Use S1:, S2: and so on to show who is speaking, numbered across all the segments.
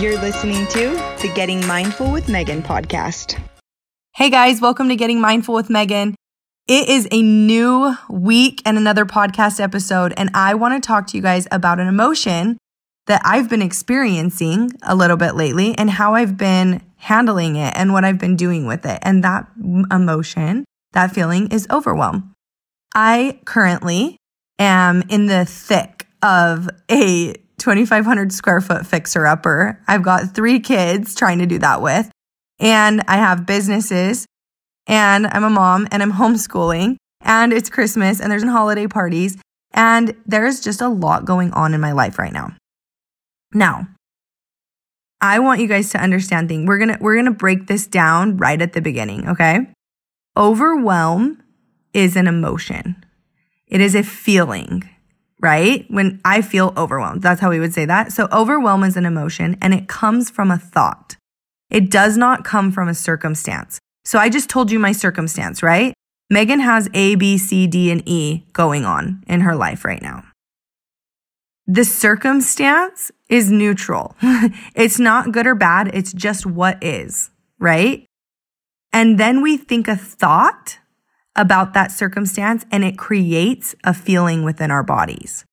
S1: You're listening to the Getting Mindful with Megan podcast.
S2: Hey guys, welcome to Getting Mindful with Megan. It is a new week and another podcast episode, and I want to talk to you guys about an emotion that I've been experiencing a little bit lately and how I've been handling it and what I've been doing with it. And that emotion, that feeling is overwhelm. I currently am in the thick of a 2,500 square foot fixer upper. I've got three kids trying to do that with, and I have businesses, and I'm a mom, and I'm homeschooling, and it's Christmas, and there's holiday parties, and there's just a lot going on in my life right now. Now, I want you guys to understand things. We're gonna we're gonna break this down right at the beginning, okay? Overwhelm is an emotion. It is a feeling right? When I feel overwhelmed, that's how we would say that. So overwhelm is an emotion and it comes from a thought. It does not come from a circumstance. So I just told you my circumstance, right? Megan has A, B, C, D, and E going on in her life right now. The circumstance is neutral. it's not good or bad. It's just what is, right? And then we think a thought about that circumstance and it creates a feeling within our bodies.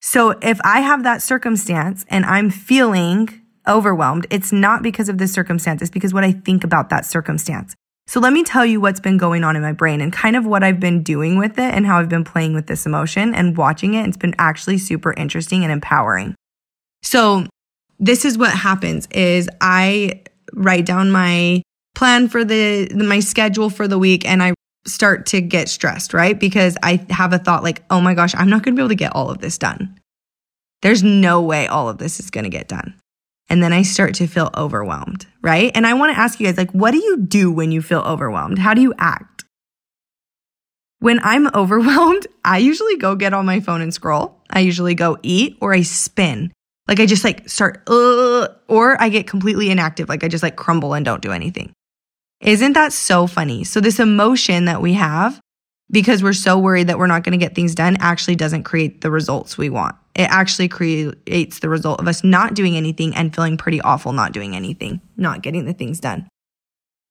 S2: So if I have that circumstance and I'm feeling overwhelmed, it's not because of the circumstance, it's because what I think about that circumstance. So let me tell you what's been going on in my brain and kind of what I've been doing with it and how I've been playing with this emotion and watching it. It's been actually super interesting and empowering. So this is what happens is I write down my plan for the my schedule for the week and I start to get stressed, right? Because I have a thought like, oh my gosh, I'm not going to be able to get all of this done. There's no way all of this is going to get done. And then I start to feel overwhelmed, right? And I want to ask you guys, like, what do you do when you feel overwhelmed? How do you act? When I'm overwhelmed, I usually go get on my phone and scroll. I usually go eat or I spin. Like I just like start, uh, or I get completely inactive. Like I just like crumble and don't do anything. Isn't that so funny? So, this emotion that we have because we're so worried that we're not going to get things done actually doesn't create the results we want. It actually creates the result of us not doing anything and feeling pretty awful not doing anything, not getting the things done.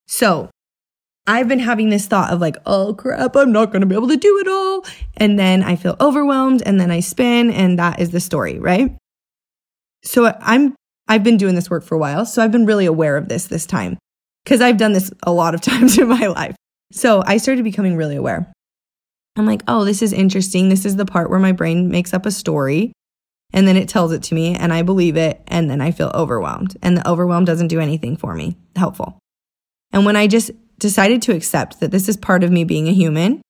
S2: So, I've been having this thought of like, oh crap, I'm not going to be able to do it all. And then I feel overwhelmed and then I spin and that is the story, right? So I'm I've been doing this work for a while, so I've been really aware of this this time because I've done this a lot of times in my life. So I started becoming really aware. I'm like, oh, this is interesting. This is the part where my brain makes up a story and then it tells it to me and I believe it and then I feel overwhelmed. And the overwhelm doesn't do anything for me helpful. And when I just decided to accept that this is part of me being a human,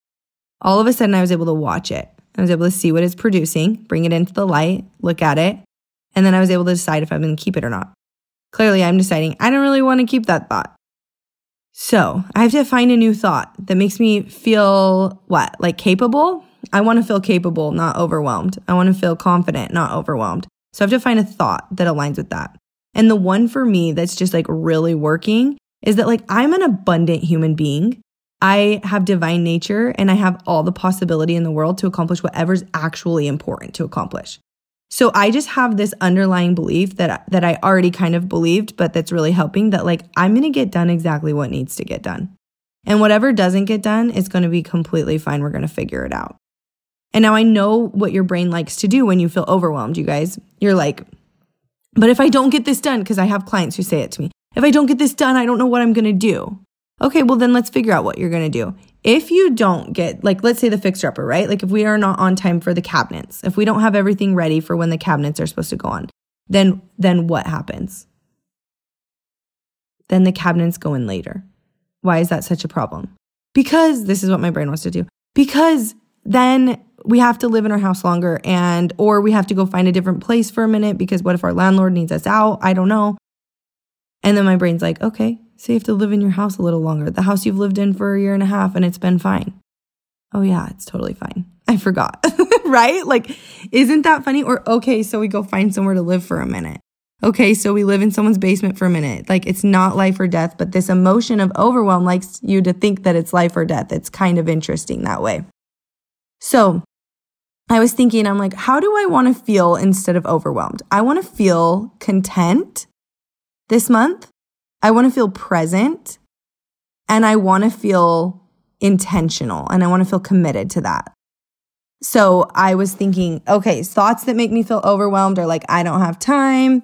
S2: all of a sudden I was able to watch it. I was able to see what it's producing, bring it into the light, look at it, and then I was able to decide if I'm going to keep it or not. Clearly, I'm deciding I don't really want to keep that thought. So I have to find a new thought that makes me feel what? Like capable? I want to feel capable, not overwhelmed. I want to feel confident, not overwhelmed. So I have to find a thought that aligns with that. And the one for me that's just like really working is that like I'm an abundant human being. I have divine nature and I have all the possibility in the world to accomplish whatever's actually important to accomplish. So I just have this underlying belief that that I already kind of believed, but that's really helping that like I'm going to get done exactly what needs to get done. And whatever doesn't get done is going to be completely fine. We're going to figure it out. And now I know what your brain likes to do when you feel overwhelmed, you guys. You're like, but if I don't get this done, because I have clients who say it to me, if I don't get this done, I don't know what I'm going to do. Okay, well, then let's figure out what you're going to do. If you don't get, like, let's say the fixer upper, right? Like, if we are not on time for the cabinets, if we don't have everything ready for when the cabinets are supposed to go on, then, then what happens? Then the cabinets go in later. Why is that such a problem? Because this is what my brain wants to do. Because then we have to live in our house longer and, or we have to go find a different place for a minute because what if our landlord needs us out? I don't know. And then my brain's like, okay, have to live in your house a little longer. The house you've lived in for a year and a half and it's been fine. Oh, yeah, it's totally fine. I forgot, right? Like, isn't that funny? Or, okay, so we go find somewhere to live for a minute. Okay, so we live in someone's basement for a minute. Like, it's not life or death, but this emotion of overwhelm likes you to think that it's life or death. It's kind of interesting that way. So, I was thinking, I'm like, how do I want to feel instead of overwhelmed? I want to feel content this month. I want to feel present and I want to feel intentional and I want to feel committed to that. So I was thinking, okay, thoughts that make me feel overwhelmed are like, I don't have time.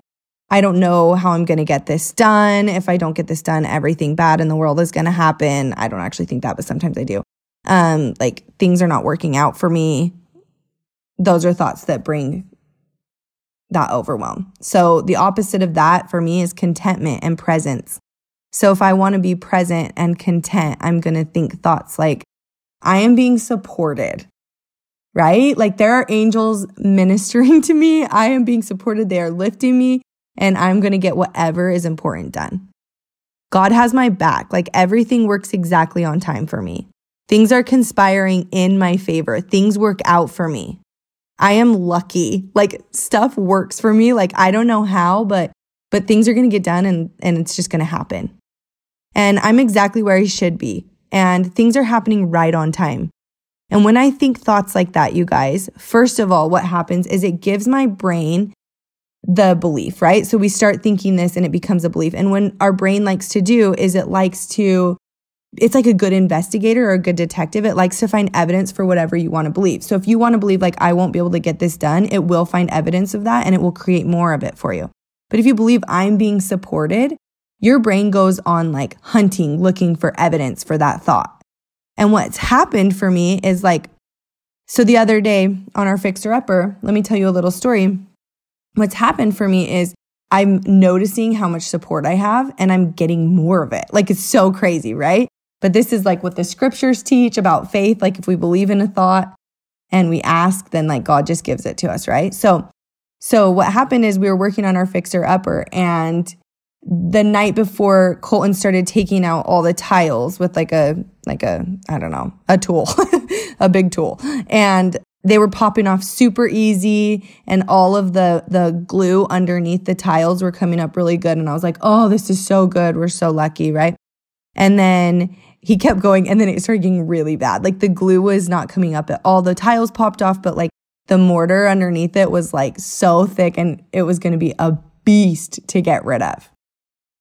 S2: I don't know how I'm going to get this done. If I don't get this done, everything bad in the world is going to happen. I don't actually think that, but sometimes I do. Um, like things are not working out for me. Those are thoughts that bring that overwhelm. So the opposite of that for me is contentment and presence. So if I want to be present and content, I'm going to think thoughts like, I am being supported, right? Like there are angels ministering to me. I am being supported. They are lifting me and I'm going to get whatever is important done. God has my back. Like everything works exactly on time for me. Things are conspiring in my favor. Things work out for me. I am lucky. Like stuff works for me. Like I don't know how, but but things are going to get done and and it's just going to happen. And I'm exactly where I should be. And things are happening right on time. And when I think thoughts like that, you guys, first of all, what happens is it gives my brain the belief, right? So we start thinking this and it becomes a belief. And when our brain likes to do is it likes to it's like a good investigator or a good detective. It likes to find evidence for whatever you want to believe. So if you want to believe like I won't be able to get this done, it will find evidence of that and it will create more of it for you. But if you believe I'm being supported, your brain goes on like hunting, looking for evidence for that thought. And what's happened for me is like, so the other day on our fixer upper, let me tell you a little story. What's happened for me is I'm noticing how much support I have and I'm getting more of it. Like it's so crazy, right? But this is like what the scriptures teach about faith. Like if we believe in a thought and we ask, then like God just gives it to us, right? So, so what happened is we were working on our fixer upper and the night before Colton started taking out all the tiles with like a, like a, I don't know, a tool, a big tool. And they were popping off super easy and all of the the glue underneath the tiles were coming up really good and I was like, "Oh, this is so good. We're so lucky, right?" And then he kept going and then it started getting really bad. Like the glue was not coming up at all. The tiles popped off, but like the mortar underneath it was like so thick and it was going to be a beast to get rid of.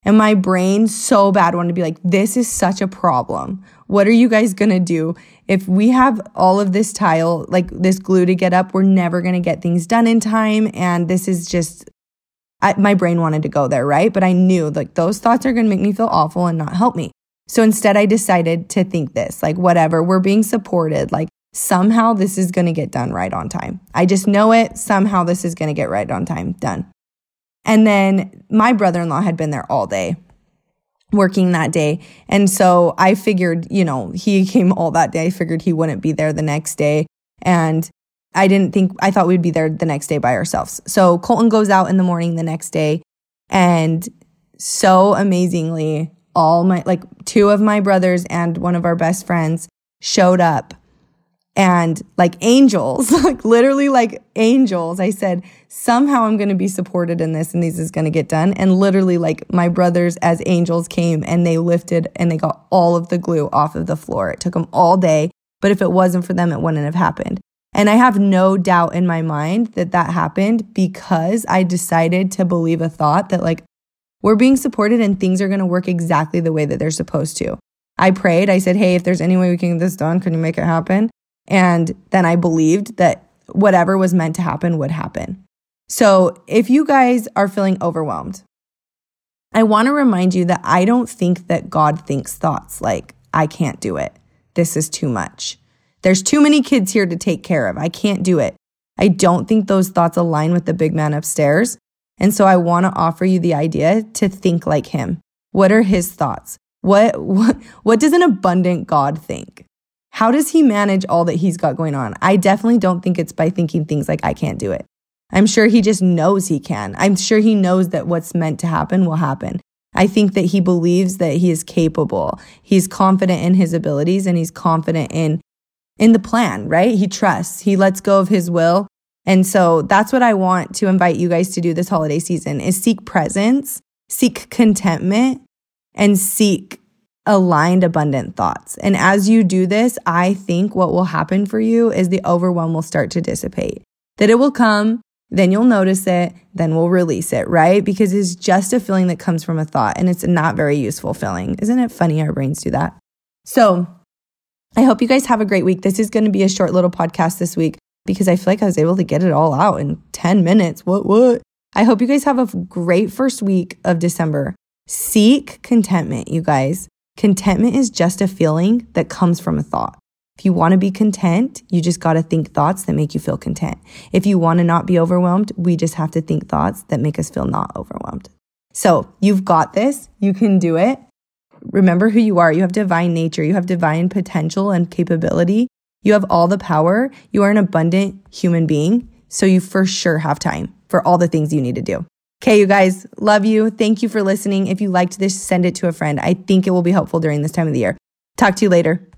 S2: And my brain so bad wanted to be like, this is such a problem. What are you guys going to do? If we have all of this tile, like this glue to get up, we're never going to get things done in time. And this is just, I, my brain wanted to go there, right? But I knew like those thoughts are going to make me feel awful and not help me. So instead, I decided to think this like, whatever, we're being supported. Like, somehow this is going to get done right on time. I just know it. Somehow this is going to get right on time. Done. And then my brother in law had been there all day working that day. And so I figured, you know, he came all that day. I figured he wouldn't be there the next day. And I didn't think, I thought we'd be there the next day by ourselves. So Colton goes out in the morning the next day. And so amazingly, all my, like two of my brothers and one of our best friends showed up and like angels, like literally like angels. I said, somehow I'm going to be supported in this and this is going to get done. And literally, like my brothers as angels came and they lifted and they got all of the glue off of the floor. It took them all day. But if it wasn't for them, it wouldn't have happened. And I have no doubt in my mind that that happened because I decided to believe a thought that like we're being supported and things are going to work exactly the way that they're supposed to. I prayed. I said, Hey, if there's any way we can get this done, can you make it happen? And then I believed that whatever was meant to happen would happen. So if you guys are feeling overwhelmed, I want to remind you that I don't think that God thinks thoughts like, I can't do it. This is too much. There's too many kids here to take care of. I can't do it. I don't think those thoughts align with the big man upstairs. And so I want to offer you the idea to think like him. What are his thoughts? What, what, what does an abundant God think? How does he manage all that he's got going on? I definitely don't think it's by thinking things like, I can't do it. I'm sure he just knows he can. I'm sure he knows that what's meant to happen will happen. I think that he believes that he is capable. He's confident in his abilities and he's confident in in the plan, right? He trusts. He lets go of his will and so that's what I want to invite you guys to do this holiday season is seek presence, seek contentment, and seek aligned abundant thoughts. And as you do this, I think what will happen for you is the overwhelm will start to dissipate. That it will come, then you'll notice it, then we'll release it, right? Because it's just a feeling that comes from a thought and it's not very useful feeling. Isn't it funny our brains do that? So, I hope you guys have a great week. This is going to be a short little podcast this week because I feel like I was able to get it all out in 10 minutes. What what? I hope you guys have a great first week of December. Seek contentment, you guys. Contentment is just a feeling that comes from a thought. If you want to be content, you just got to think thoughts that make you feel content. If you want to not be overwhelmed, we just have to think thoughts that make us feel not overwhelmed. So you've got this. You can do it. Remember who you are. You have divine nature. You have divine potential and capability. You have all the power. You are an abundant human being. So you for sure have time for all the things you need to do. Okay, you guys, love you. Thank you for listening. If you liked this, send it to a friend. I think it will be helpful during this time of the year. Talk to you later.